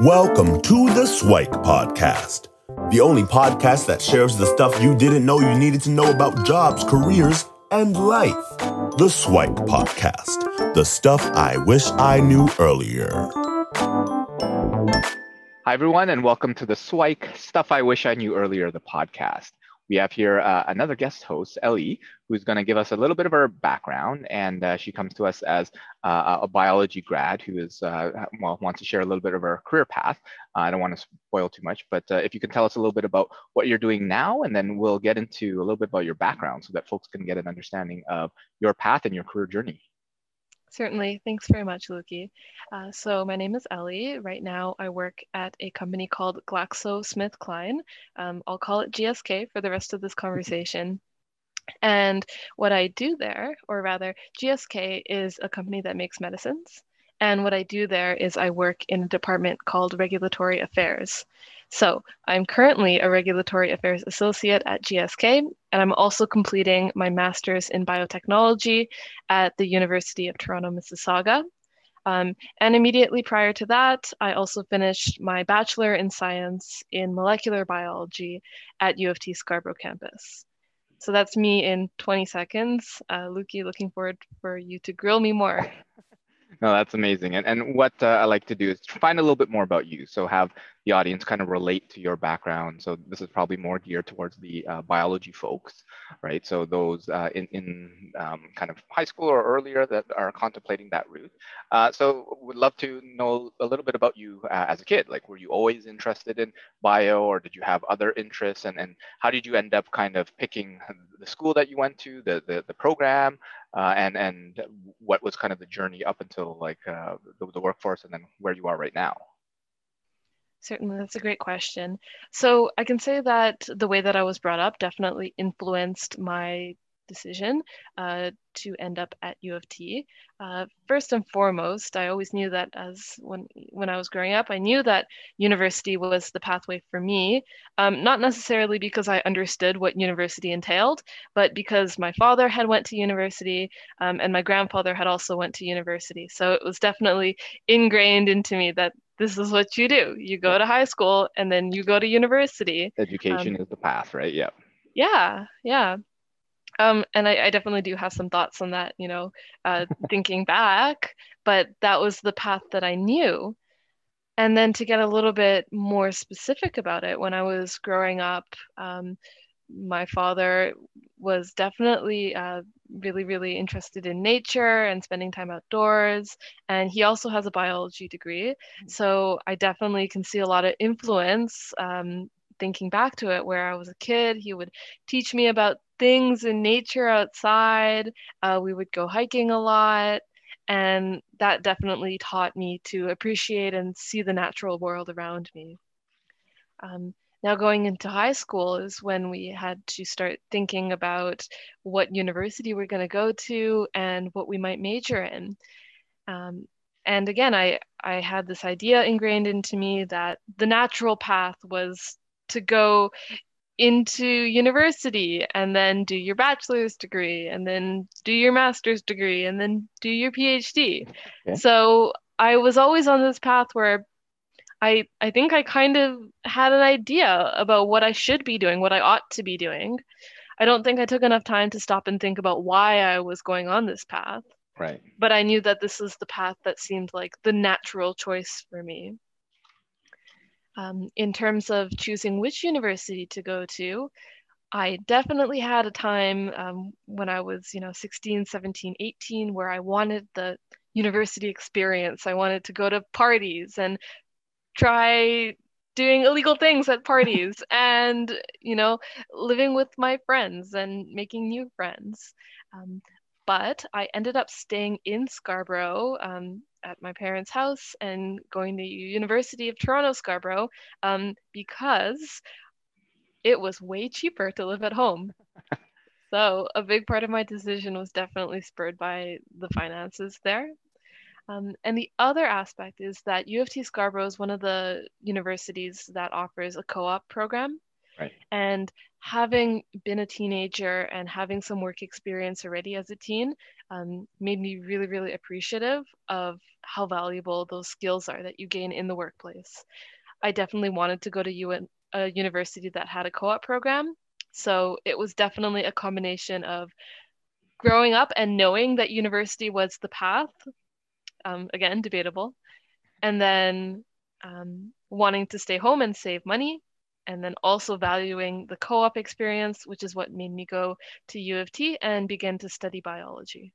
Welcome to the Swike Podcast, the only podcast that shares the stuff you didn't know you needed to know about jobs, careers, and life. The Swike Podcast, the stuff I wish I knew earlier. Hi, everyone, and welcome to the Swike Stuff I Wish I Knew Earlier, the podcast we have here uh, another guest host, Ellie, who's going to give us a little bit of her background. And uh, she comes to us as uh, a biology grad who is, uh, well, wants to share a little bit of her career path. Uh, I don't want to spoil too much, but uh, if you can tell us a little bit about what you're doing now, and then we'll get into a little bit about your background so that folks can get an understanding of your path and your career journey. Certainly. Thanks very much, Luki. Uh, so my name is Ellie. Right now, I work at a company called GlaxoSmithKline. Um, I'll call it GSK for the rest of this conversation. And what I do there, or rather, GSK is a company that makes medicines. And what I do there is I work in a department called Regulatory Affairs. So I'm currently a Regulatory Affairs Associate at GSK, and I'm also completing my Master's in Biotechnology at the University of Toronto, Mississauga. Um, and immediately prior to that, I also finished my Bachelor in Science in Molecular Biology at U of T Scarborough campus. So that's me in 20 seconds. Uh, Luki, looking forward for you to grill me more. No, that's amazing. And, and what uh, I like to do is find a little bit more about you. So have the audience kind of relate to your background. So this is probably more geared towards the uh, biology folks, right? So those uh, in, in um, kind of high school or earlier that are contemplating that route. Uh, so would love to know a little bit about you uh, as a kid. Like, were you always interested in bio or did you have other interests? And, and how did you end up kind of picking the school that you went to, the, the, the program, uh, and, and what was kind of the journey up until like the, the workforce and then where you are right now? Certainly, that's a great question. So I can say that the way that I was brought up definitely influenced my decision uh, to end up at U of T. Uh, first and foremost, I always knew that as when when I was growing up, I knew that university was the pathway for me. Um, not necessarily because I understood what university entailed, but because my father had went to university um, and my grandfather had also went to university. So it was definitely ingrained into me that this is what you do. You go to high school and then you go to university. Education um, is the path, right? Yeah. Yeah, yeah. Um, and I, I, definitely do have some thoughts on that, you know, uh, thinking back, but that was the path that I knew. And then to get a little bit more specific about it, when I was growing up, um, my father was definitely uh, really, really interested in nature and spending time outdoors. And he also has a biology degree. Mm. So I definitely can see a lot of influence um, thinking back to it where I was a kid. He would teach me about things in nature outside. Uh, we would go hiking a lot. And that definitely taught me to appreciate and see the natural world around me. Um, now, going into high school is when we had to start thinking about what university we're going to go to and what we might major in. Um, and again, I, I had this idea ingrained into me that the natural path was to go into university and then do your bachelor's degree and then do your master's degree and then do your PhD. Okay. So I was always on this path where I I think I kind of had an idea about what I should be doing, what I ought to be doing. I don't think I took enough time to stop and think about why I was going on this path. Right. But I knew that this is the path that seemed like the natural choice for me. Um, in terms of choosing which university to go to, I definitely had a time um, when I was, you know, 16, 17, 18, where I wanted the university experience. I wanted to go to parties and try doing illegal things at parties and you know living with my friends and making new friends. Um, but i ended up staying in scarborough um, at my parents house and going to university of toronto scarborough um, because it was way cheaper to live at home. So a big part of my decision was definitely spurred by the finances there um, and the other aspect is that U of T Scarborough is one of the universities that offers a co op program. Right. And having been a teenager and having some work experience already as a teen, um, made me really, really appreciative of how valuable those skills are that you gain in the workplace. I definitely wanted to go to UN, a university that had a co op program. So it was definitely a combination of growing up and knowing that university was the path. Um, again, debatable. And then um, wanting to stay home and save money and then also valuing the co-op experience, which is what made me go to U of T and begin to study biology.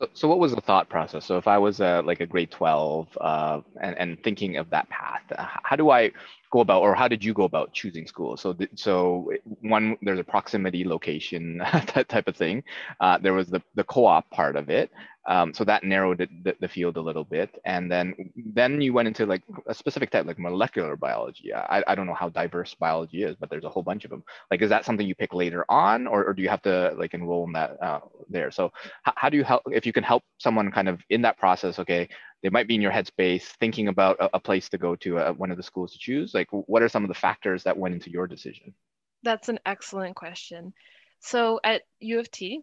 So, so what was the thought process? So if I was uh, like a grade 12 uh, and, and thinking of that path, how do I go about, or how did you go about choosing schools? So, th- so one, there's a proximity location that type of thing. Uh, there was the, the co-op part of it. Um, so that narrowed it, the, the, field a little bit. And then then you went into like a specific type, like molecular biology. I, I don't know how diverse biology is, but there's a whole bunch of them. Like, is that something you pick later on, or, or do you have to like enroll in that uh, there? So how do you help, if you can help someone kind of in that process, okay, they might be in your headspace thinking about a, a place to go to, uh, one of the schools to choose. Like, what are some of the factors that went into your decision? That's an excellent question. So at U of T,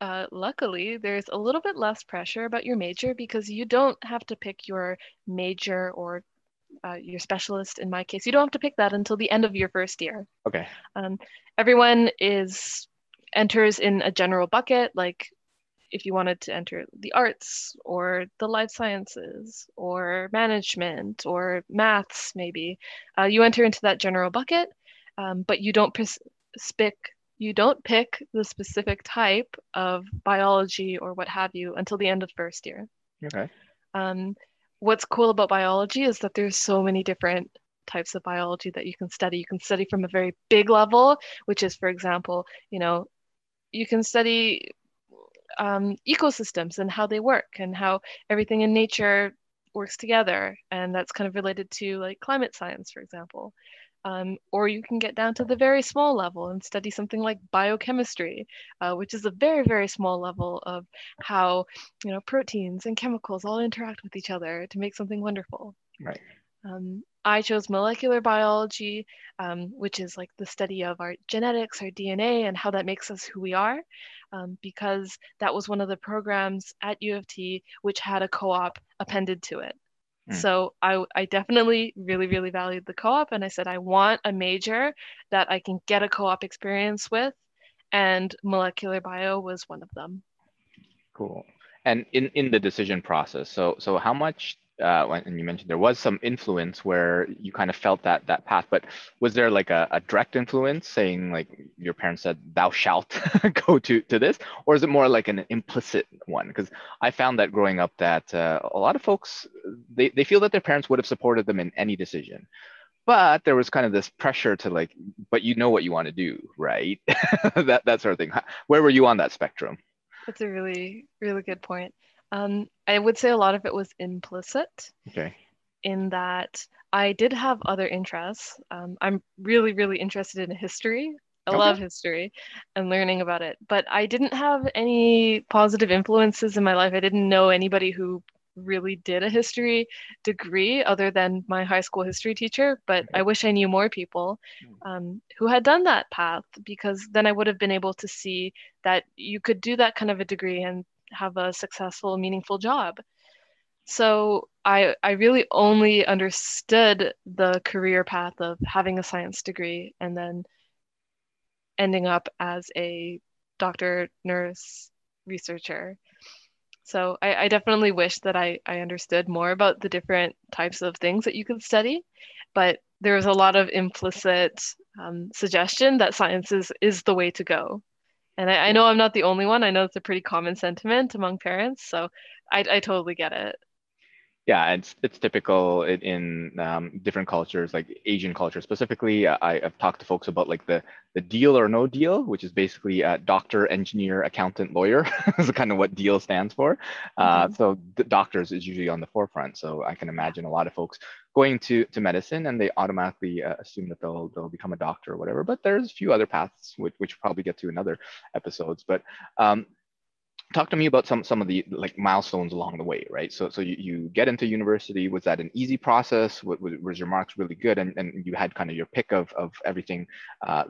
uh, luckily, there's a little bit less pressure about your major because you don't have to pick your major or uh, your specialist. In my case, you don't have to pick that until the end of your first year. Okay. Um, everyone is enters in a general bucket, like if you wanted to enter the arts or the life sciences or management or maths, maybe uh, you enter into that general bucket, um, but you don't pres- pick you don't pick the specific type of biology or what have you until the end of first year. Okay. Um, what's cool about biology is that there's so many different types of biology that you can study. You can study from a very big level, which is, for example, you know, you can study um, ecosystems and how they work and how everything in nature works together. And that's kind of related to like climate science, for example. Um, or you can get down to the very small level and study something like biochemistry, uh, which is a very, very small level of how you know proteins and chemicals all interact with each other to make something wonderful. Right. Um, I chose molecular biology, um, which is like the study of our genetics, our DNA, and how that makes us who we are, um, because that was one of the programs at U of T which had a co op appended to it. Mm. So I, I definitely really, really valued the co op. And I said, I want a major that I can get a co op experience with. And molecular bio was one of them. Cool. And in, in the decision process, so so how much uh, and you mentioned there was some influence where you kind of felt that that path, but was there like a, a direct influence saying like your parents said thou shalt go to to this, or is it more like an implicit one? Because I found that growing up that uh, a lot of folks they, they feel that their parents would have supported them in any decision, but there was kind of this pressure to like, but you know what you want to do, right? that that sort of thing. Where were you on that spectrum? That's a really really good point. Um, I would say a lot of it was implicit. Okay. In that I did have other interests. Um, I'm really, really interested in history. I okay. love history and learning about it, but I didn't have any positive influences in my life. I didn't know anybody who really did a history degree other than my high school history teacher, but I wish I knew more people hmm. um, who had done that path because then I would have been able to see that you could do that kind of a degree and have a successful, meaningful job. So I, I really only understood the career path of having a science degree and then ending up as a doctor, nurse, researcher. So I, I definitely wish that I, I understood more about the different types of things that you could study, but there was a lot of implicit um, suggestion that science is, is the way to go. And I, I, know I'm not the only one. I know it's a pretty common sentiment among parents. So I, I totally get it. Yeah, it's it's typical in, um, different cultures, like Asian culture specifically. I, have talked to folks about like the the deal or no deal, which is basically uh, doctor, engineer, accountant, lawyer. is kind of what deal stands for. Uh, mm-hmm. so the doctors is usually on the forefront. So I can imagine a lot of folks going to, to medicine and they automatically uh, assume that they'll they'll become a doctor or whatever. But there's a few other paths which which we'll probably get to in other episodes. But um, talk to me about some some of the like milestones along the way right? So so you, you get into university was that an easy process? Was, was your marks really good? And, and you had kind of your pick of, of everything uh,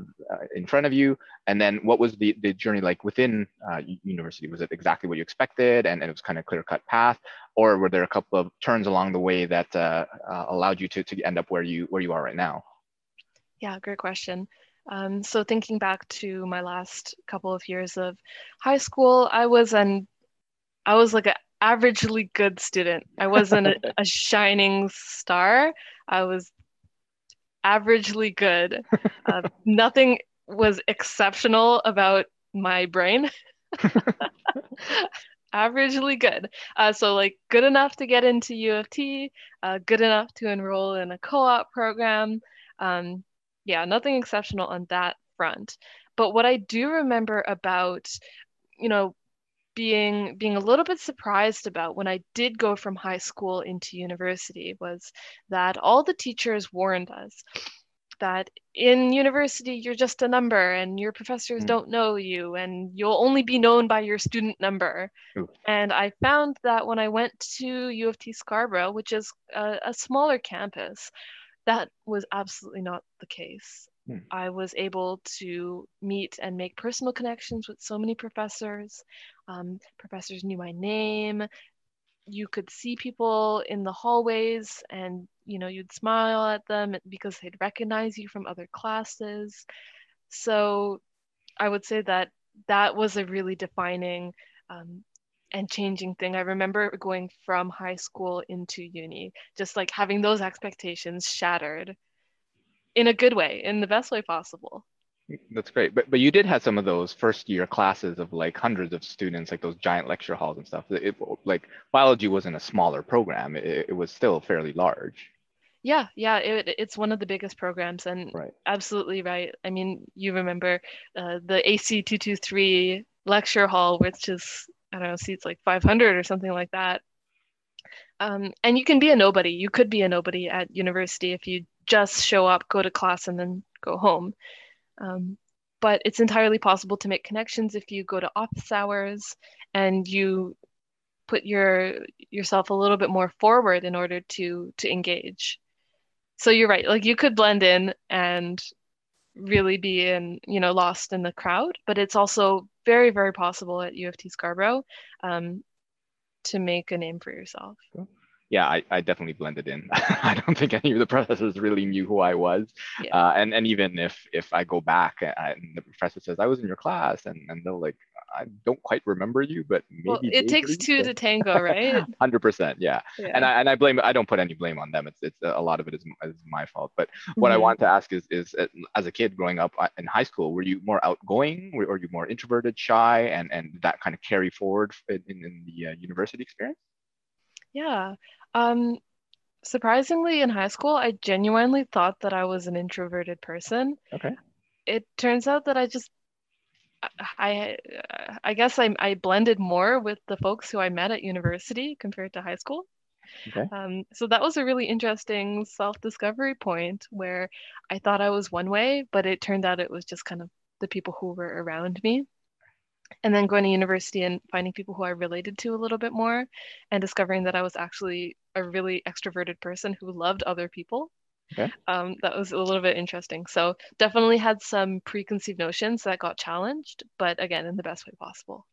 in front of you. And then what was the, the journey like within uh, university? Was it exactly what you expected and, and it was kind of clear cut path? Or were there a couple of turns along the way that uh, uh, allowed you to, to end up where you where you are right now? Yeah great question um, so thinking back to my last couple of years of high school, I was an I was like an averagely good student. I wasn't a, a shining star. I was averagely good. Uh, nothing was exceptional about my brain. averagely good. Uh, so like good enough to get into U of T, uh, good enough to enroll in a co-op program, um, yeah, nothing exceptional on that front. But what I do remember about, you know, being being a little bit surprised about when I did go from high school into university was that all the teachers warned us that in university you're just a number and your professors mm. don't know you and you'll only be known by your student number. Ooh. And I found that when I went to U of T Scarborough, which is a, a smaller campus, that was absolutely not the case. Hmm. I was able to meet and make personal connections with so many professors. Um, professors knew my name. You could see people in the hallways and you know you'd smile at them because they'd recognize you from other classes. So I would say that that was a really defining um, and changing thing. I remember going from high school into uni, just like having those expectations shattered in a good way, in the best way possible. That's great. But but you did have some of those first year classes of like hundreds of students, like those giant lecture halls and stuff. It, like biology wasn't a smaller program. It, it was still fairly large. Yeah, yeah, it, it's one of the biggest programs, and right. absolutely right. I mean, you remember uh, the AC two two three lecture hall, which is I don't know, seats like 500 or something like that. Um, and you can be a nobody. You could be a nobody at university if you just show up, go to class, and then go home. Um, but it's entirely possible to make connections if you go to office hours and you put your yourself a little bit more forward in order to to engage. So you're right. Like you could blend in and really be in you know lost in the crowd, but it's also very, very possible at U of T Scarborough um, to make a name for yourself. Yeah, I, I definitely blended in. I don't think any of the professors really knew who I was. Yeah. Uh, and, and even if if I go back and the professor says, I was in your class, and, and they're like, I don't quite remember you, but maybe well, it takes two to tango, right? Hundred percent, yeah. yeah. And I and I blame I don't put any blame on them. It's it's a lot of it is, is my fault. But what mm-hmm. I want to ask is is uh, as a kid growing up uh, in high school, were you more outgoing? Were, were you more introverted, shy, and and that kind of carry forward in, in the uh, university experience? Yeah. Um, surprisingly, in high school, I genuinely thought that I was an introverted person. Okay. It turns out that I just I I guess I I blended more with the folks who I met at university compared to high school. Okay. Um, so that was a really interesting self-discovery point where I thought I was one way, but it turned out it was just kind of the people who were around me. And then going to university and finding people who I related to a little bit more and discovering that I was actually a really extroverted person who loved other people Okay. Um, that was a little bit interesting. So definitely had some preconceived notions that got challenged, but again, in the best way possible.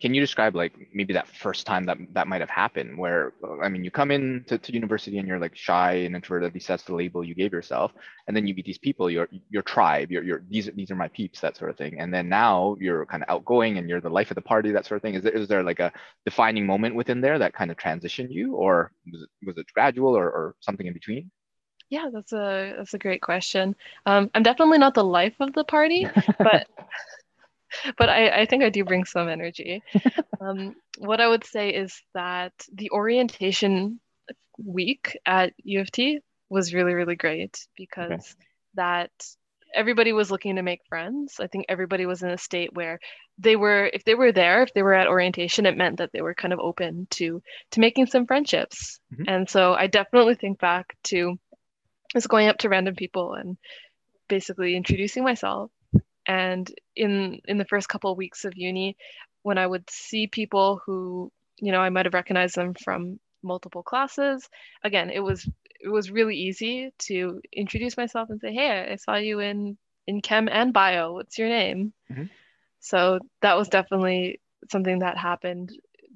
Can you describe like maybe that first time that that might have happened where I mean you come in to, to university and you're like shy and introverted, at least that's the label you gave yourself, and then you meet these people, your your tribe, your your these these are my peeps, that sort of thing. And then now you're kind of outgoing and you're the life of the party, that sort of thing. Is there is there like a defining moment within there that kind of transitioned you, or was it was it gradual or, or something in between? Yeah, that's a that's a great question. Um, I'm definitely not the life of the party, but but I, I think I do bring some energy. Um, what I would say is that the orientation week at U of T was really really great because okay. that everybody was looking to make friends. I think everybody was in a state where they were if they were there, if they were at orientation, it meant that they were kind of open to to making some friendships. Mm-hmm. And so I definitely think back to is going up to random people and basically introducing myself. And in in the first couple of weeks of uni, when I would see people who, you know, I might have recognized them from multiple classes, again, it was it was really easy to introduce myself and say, "Hey, I saw you in in chem and bio. What's your name?" Mm-hmm. So that was definitely something that happened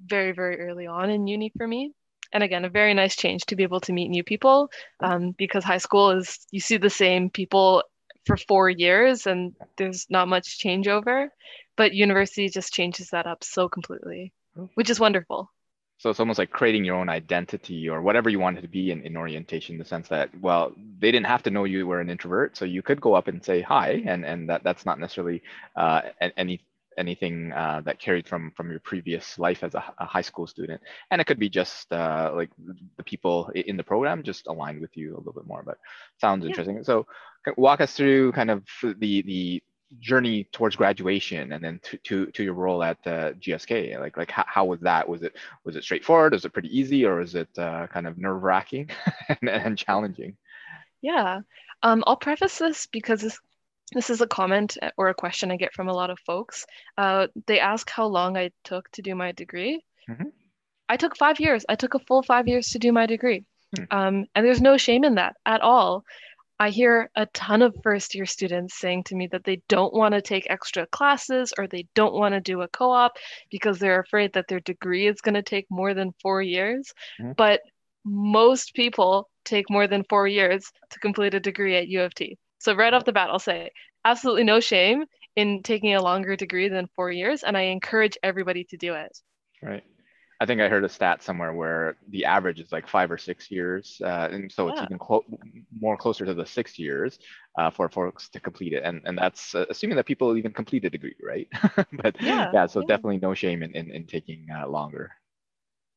very very early on in uni for me. And again, a very nice change to be able to meet new people um, because high school is you see the same people for four years and there's not much changeover, but university just changes that up so completely, which is wonderful. So it's almost like creating your own identity or whatever you wanted to be in, in orientation, the sense that, well, they didn't have to know you were an introvert. So you could go up and say hi, and, and that, that's not necessarily uh, any anything uh, that carried from from your previous life as a, a high school student and it could be just uh, like the people in the program just aligned with you a little bit more but sounds yeah. interesting so walk us through kind of the the journey towards graduation and then to, to, to your role at uh, GSK? Like, like how, how was that? Was it, was it straightforward? Was it pretty easy or is it uh, kind of nerve wracking and, and, challenging? Yeah, um, I'll preface this because this, this is a comment or a question I get from a lot of folks. Uh, they ask how long I took to do my degree. Mm-hmm. I took five years. I took a full five years to do my degree. Hmm. Um, and there's no shame in that at all. I hear a ton of first year students saying to me that they don't want to take extra classes or they don't want to do a co op because they're afraid that their degree is going to take more than four years. Mm-hmm. But most people take more than four years to complete a degree at U of T. So, right off the bat, I'll say absolutely no shame in taking a longer degree than four years. And I encourage everybody to do it. Right. I think I heard a stat somewhere where the average is like five or six years, uh, and so yeah. it's even clo- more closer to the six years uh, for folks to complete it, and and that's uh, assuming that people even complete a degree, right? but yeah, yeah so yeah. definitely no shame in in, in taking uh, longer.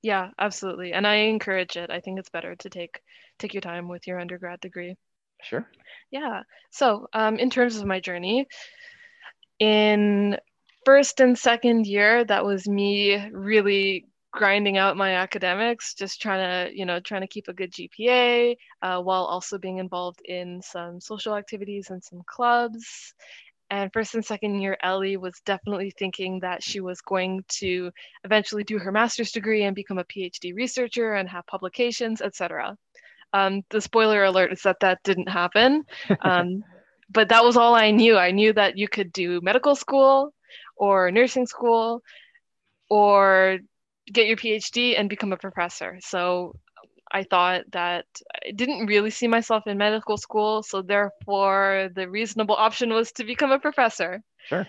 Yeah, absolutely, and I encourage it. I think it's better to take take your time with your undergrad degree. Sure. Yeah. So, um, in terms of my journey, in first and second year, that was me really grinding out my academics, just trying to, you know, trying to keep a good GPA uh, while also being involved in some social activities and some clubs. And first and second year, Ellie was definitely thinking that she was going to eventually do her master's degree and become a PhD researcher and have publications, etc. Um, the spoiler alert is that that didn't happen. Um, but that was all I knew. I knew that you could do medical school or nursing school or get your PhD and become a professor. So I thought that I didn't really see myself in medical school. So therefore, the reasonable option was to become a professor. Sure.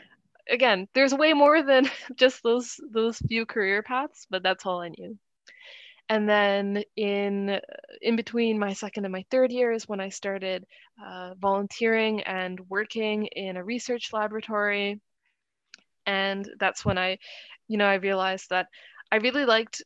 Again, there's way more than just those those few career paths, but that's all I knew. And then in in between my second and my third years, when I started uh, volunteering and working in a research laboratory, and that's when I, you know, I realized that I really liked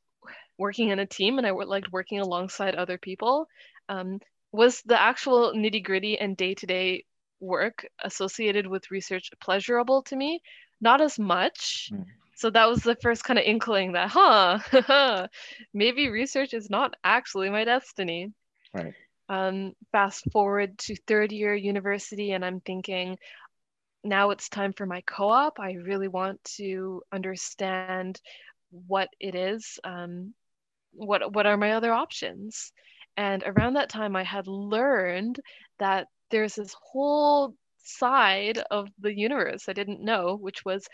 working in a team and I liked working alongside other people. Um, was the actual nitty gritty and day to day work associated with research pleasurable to me? Not as much. Mm. So that was the first kind of inkling that, huh, maybe research is not actually my destiny. Right. Um, fast forward to third year university, and I'm thinking, now it's time for my co op. I really want to understand what it is um, what what are my other options and around that time i had learned that there's this whole side of the universe i didn't know which was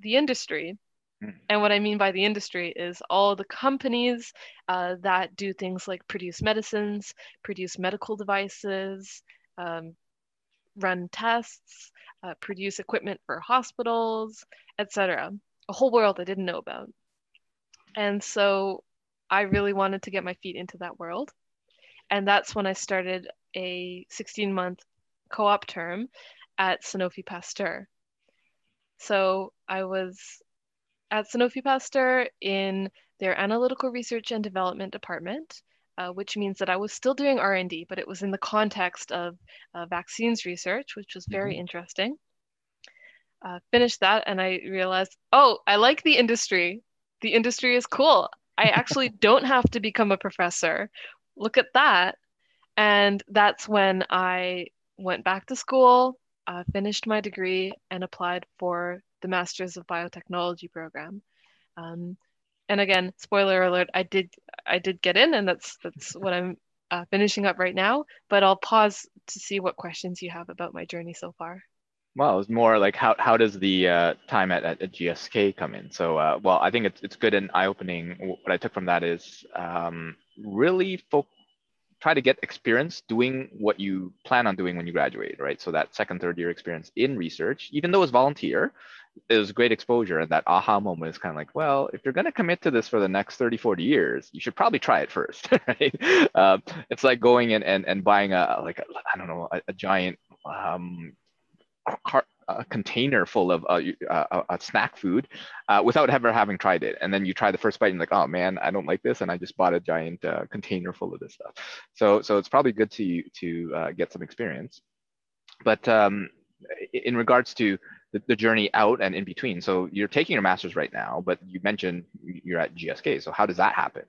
the industry mm. and what i mean by the industry is all the companies uh, that do things like produce medicines produce medical devices um, run tests uh, produce equipment for hospitals etc a whole world i didn't know about and so I really wanted to get my feet into that world. And that's when I started a 16 month co op term at Sanofi Pasteur. So I was at Sanofi Pasteur in their analytical research and development department, uh, which means that I was still doing R&D, but it was in the context of uh, vaccines research, which was very mm-hmm. interesting. Uh, finished that and I realized, oh, I like the industry the industry is cool. I actually don't have to become a professor. Look at that. And that's when I went back to school, uh, finished my degree, and applied for the Masters of Biotechnology program. Um, and again, spoiler alert, I did I did get in, and that's that's what I'm uh, finishing up right now. But I'll pause to see what questions you have about my journey so far. Well, it's more like how, how does the uh, time at, at, GSK come in? So, uh, well, I think it's, it's good and eye opening. What I took from that is um, really focus try to get experience doing what you plan on doing when you graduate, right? So that second, third year experience in research, even though it's volunteer, it was great exposure. And that aha moment is kind of like, well, if you're going to commit to this for the next 30, 40 years, you should probably try it first, right? Um, it's like going in and, and buying a, like, I don't know, a, a giant um, car, a container full of uh, uh, uh, snack food uh, without ever having tried it. And then you try the first bite and like, oh man, I don't like this. And I just bought a giant container full of this stuff. So, so it's probably good to, to get some experience. But um, in regards to the, the, journey out and in between, so you're taking your master's right now, but you mentioned you're at GSK. So how does that happen?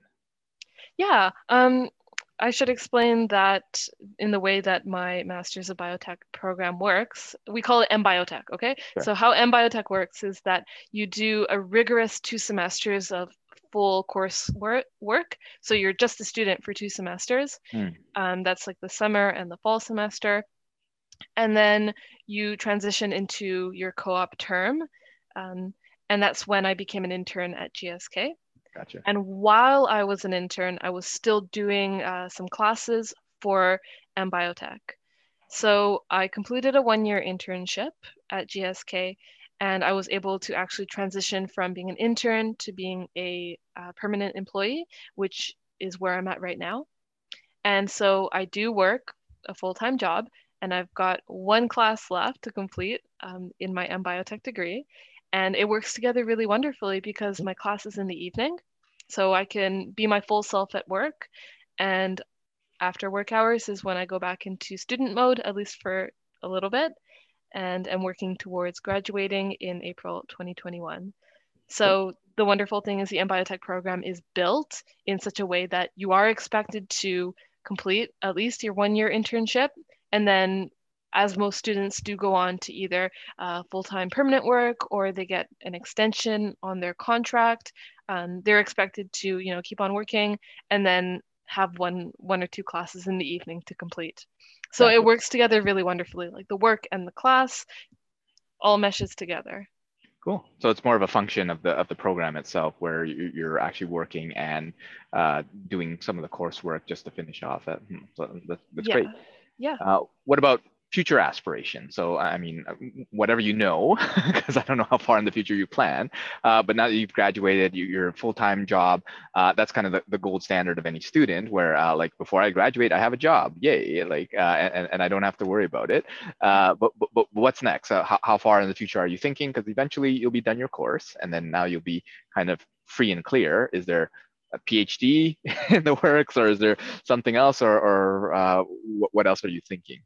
Yeah, um, I should explain that in the way that my Masters of Biotech program works. We call it MBiotech, okay? Sure. So, how MBiotech works is that you do a rigorous two semesters of full course work. work. So, you're just a student for two semesters. Mm. Um, that's like the summer and the fall semester. And then you transition into your co op term. Um, and that's when I became an intern at GSK. Gotcha. And while I was an intern, I was still doing uh, some classes for MBiotech. So I completed a one year internship at GSK, and I was able to actually transition from being an intern to being a uh, permanent employee, which is where I'm at right now. And so I do work a full time job, and I've got one class left to complete um, in my MBiotech degree. And it works together really wonderfully because mm-hmm. my class is in the evening so I can be my full self at work. And after work hours is when I go back into student mode, at least for a little bit, and I'm working towards graduating in April 2021. So the wonderful thing is the MBiotech program is built in such a way that you are expected to complete at least your one year internship and then as most students do go on to either uh, full-time permanent work or they get an extension on their contract um, they're expected to you know keep on working and then have one one or two classes in the evening to complete. So exactly. it works together really wonderfully like the work and the class all meshes together. Cool. So it's more of a function of the of the program itself where you're actually working and uh, doing some of the coursework just to finish off it. Hmm, so that's, that's yeah. great yeah. Uh, what about future aspiration. So, I mean, whatever you know, because I don't know how far in the future you plan, uh, but now that you've graduated, you, your full-time job, uh, that's kind of the, the, gold standard of any student where uh, like, before I graduate, I have a job, yay, like, uh, and, and I don't have to worry about it. Uh, but, but, but what's next? Uh, how, how far in the future are you thinking? Because eventually you'll be done your course and then now you'll be kind of free and clear. Is there a PhD in the works or is there something else or, or what else are you thinking?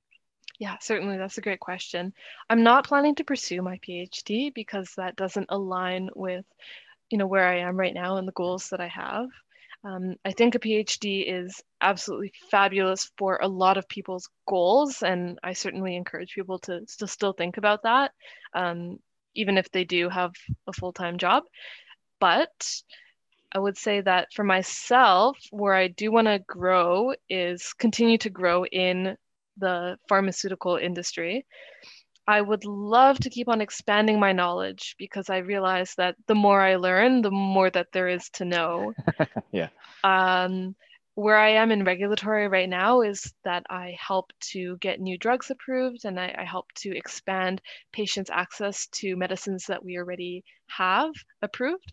Yeah, certainly. That's a great question. I'm not planning to pursue my PhD because that doesn't align with, you know, where I am right now and the goals that I have. Um, I think a PhD is absolutely fabulous for a lot of people's goals, and I certainly encourage people to, to still think about that, um, even if they do have a full time job. But I would say that for myself, where I do want to grow is continue to grow in the pharmaceutical industry. I would love to keep on expanding my knowledge because I realize that the more I learn, the more that there is to know. yeah. Um, where I am in regulatory right now is that I help to get new drugs approved and I, I help to expand patients' access to medicines that we already have approved.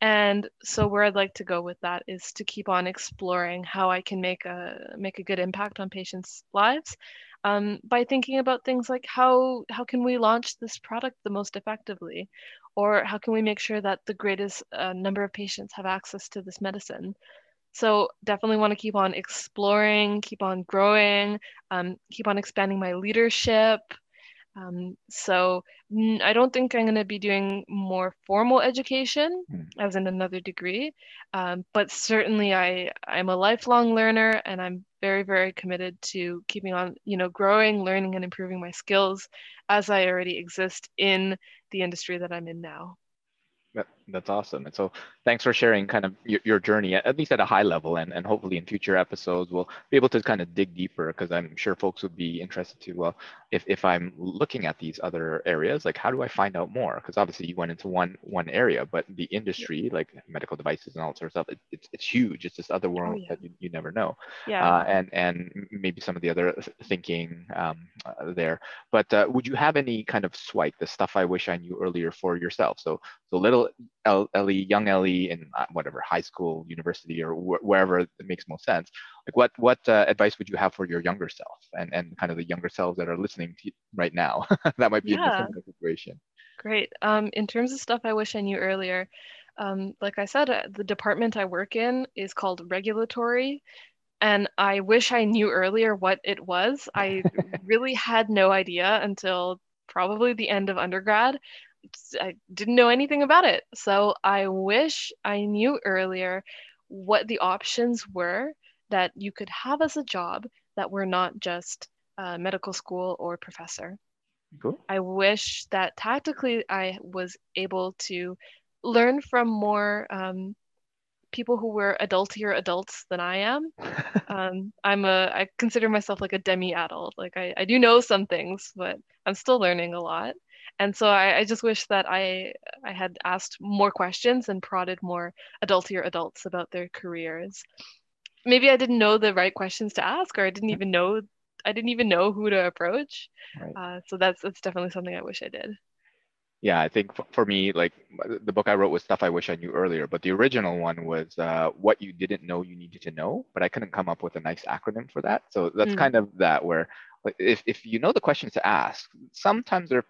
And so where I'd like to go with that is to keep on exploring how I can make a make a good impact on patients' lives um, by thinking about things like how how can we launch this product the most effectively, or how can we make sure that the greatest uh, number of patients have access to this medicine. So definitely want to keep on exploring, keep on growing, um, keep on expanding my leadership, Um, so I don't think I'm going to be doing more formal education mm. as in another degree, um, but certainly I I'm a lifelong learner and I'm very very committed to keeping on you know growing, learning, and improving my skills as I already exist in the industry that I'm in now. That, that's awesome. And so thanks for sharing kind of your, your journey, at least at a high level. And, and hopefully in future episodes, we'll be able to kind of dig deeper because I'm sure folks would be interested to, well, if, if I'm looking at these other areas, like how do I find out more? Because obviously you went into one one area, but the industry, like medical devices and all that sort of stuff, it, it's, it's huge. It's this other world oh, yeah. that you, you never know. Yeah. Uh, and, and maybe some of the other thinking um, uh, there. But uh, would you have any kind of Swike, the stuff I wish I knew earlier for yourself? So, so little Ellie, young Ellie in uh, whatever high school, university, or wh- wherever it makes most sense. Like, what what uh, advice would you have for your younger self, and and kind of the younger selves that are listening to right now? that might be yeah. a different situation. Great. Um, in terms of stuff I wish I knew earlier, um, like I said, uh, the department I work in is called regulatory, and I wish I knew earlier what it was. I really had no idea until probably the end of undergrad. I didn't know anything about it. So I wish I knew earlier what the options were that you could have as a job that were not just uh, medical school or professor. Cool. I wish that tactically I was able to learn from more um, people who were adultier adults than I am. um, I'm a I consider myself like a demi-adult. Like I, I do know some things, but I'm still learning a lot and so I, I, just wish that I I had asked more questions and prodded more adultier adults about their careers. Maybe I didn't know the right questions to ask, or I didn't even know I didn't even know who to approach. Right. Uh, so that's that's definitely something I wish I did. Yeah, I think for me, like the book I wrote was stuff I wish I knew earlier, but the original one was uh, what you didn't know you needed to know, but I couldn't come up with a nice acronym for that. So that's mm. kind of that where if, if you know the questions to ask, sometimes they're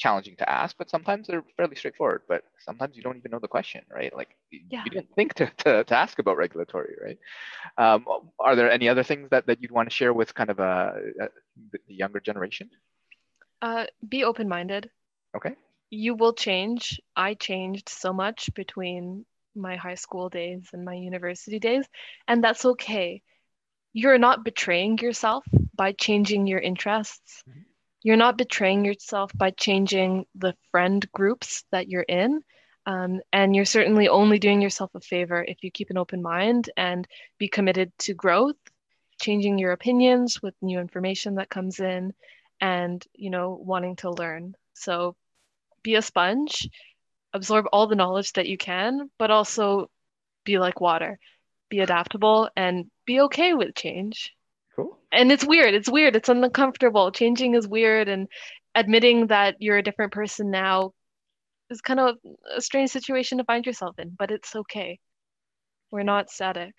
challenging to ask, but sometimes they're fairly straightforward. But sometimes you don't even know the question, right? Like yeah. you didn't think to, to, to, ask about regulatory, right? Um, are there any other things that, that you'd want to share with kind of a, a the younger generation? Uh, be open-minded. Okay. You will change. I changed so much between my high school days and my university days, and that's okay. You're not betraying yourself by changing your interests. Mm-hmm you're not betraying yourself by changing the friend groups that you're in. Um, and you're certainly only doing yourself a favor if you keep an open mind and be committed to growth, changing your opinions with new information that comes in, and you know wanting to learn. So be a sponge, absorb all the knowledge that you can, but also be like water, be adaptable, and be okay with change. And it's weird. It's weird. It's uncomfortable. Changing is weird, and admitting that you're a different person now is kind of a strange situation to find yourself in. But it's okay. We're not static.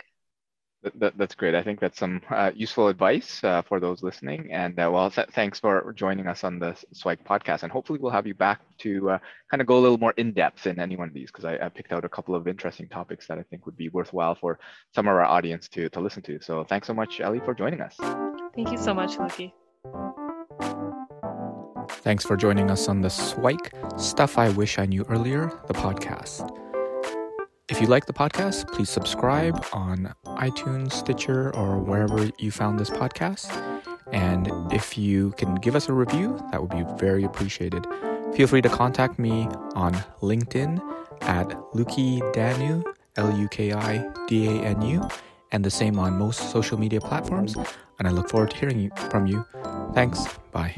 That, that's great. I think that's some uh, useful advice uh, for those listening. And uh, well, th- thanks for joining us on the Swike podcast. And hopefully, we'll have you back to uh, kind of go a little more in depth in any one of these because I, I, picked out a couple of interesting topics that I think would be worthwhile for some of our audience to, to listen to. So thanks so much, Ellie, for joining us. Thank you so much, Luki. Thanks for joining us on the Swike Stuff I Wish I Knew Earlier, the podcast. If you like the podcast, please subscribe on iTunes, Stitcher, or wherever you found this podcast. And if you can give us a review, that would be very appreciated. Feel free to contact me on LinkedIn at Luki Danu, L U K I D A N U, and the same on most social media platforms. And I look forward to hearing from you. Thanks. Bye.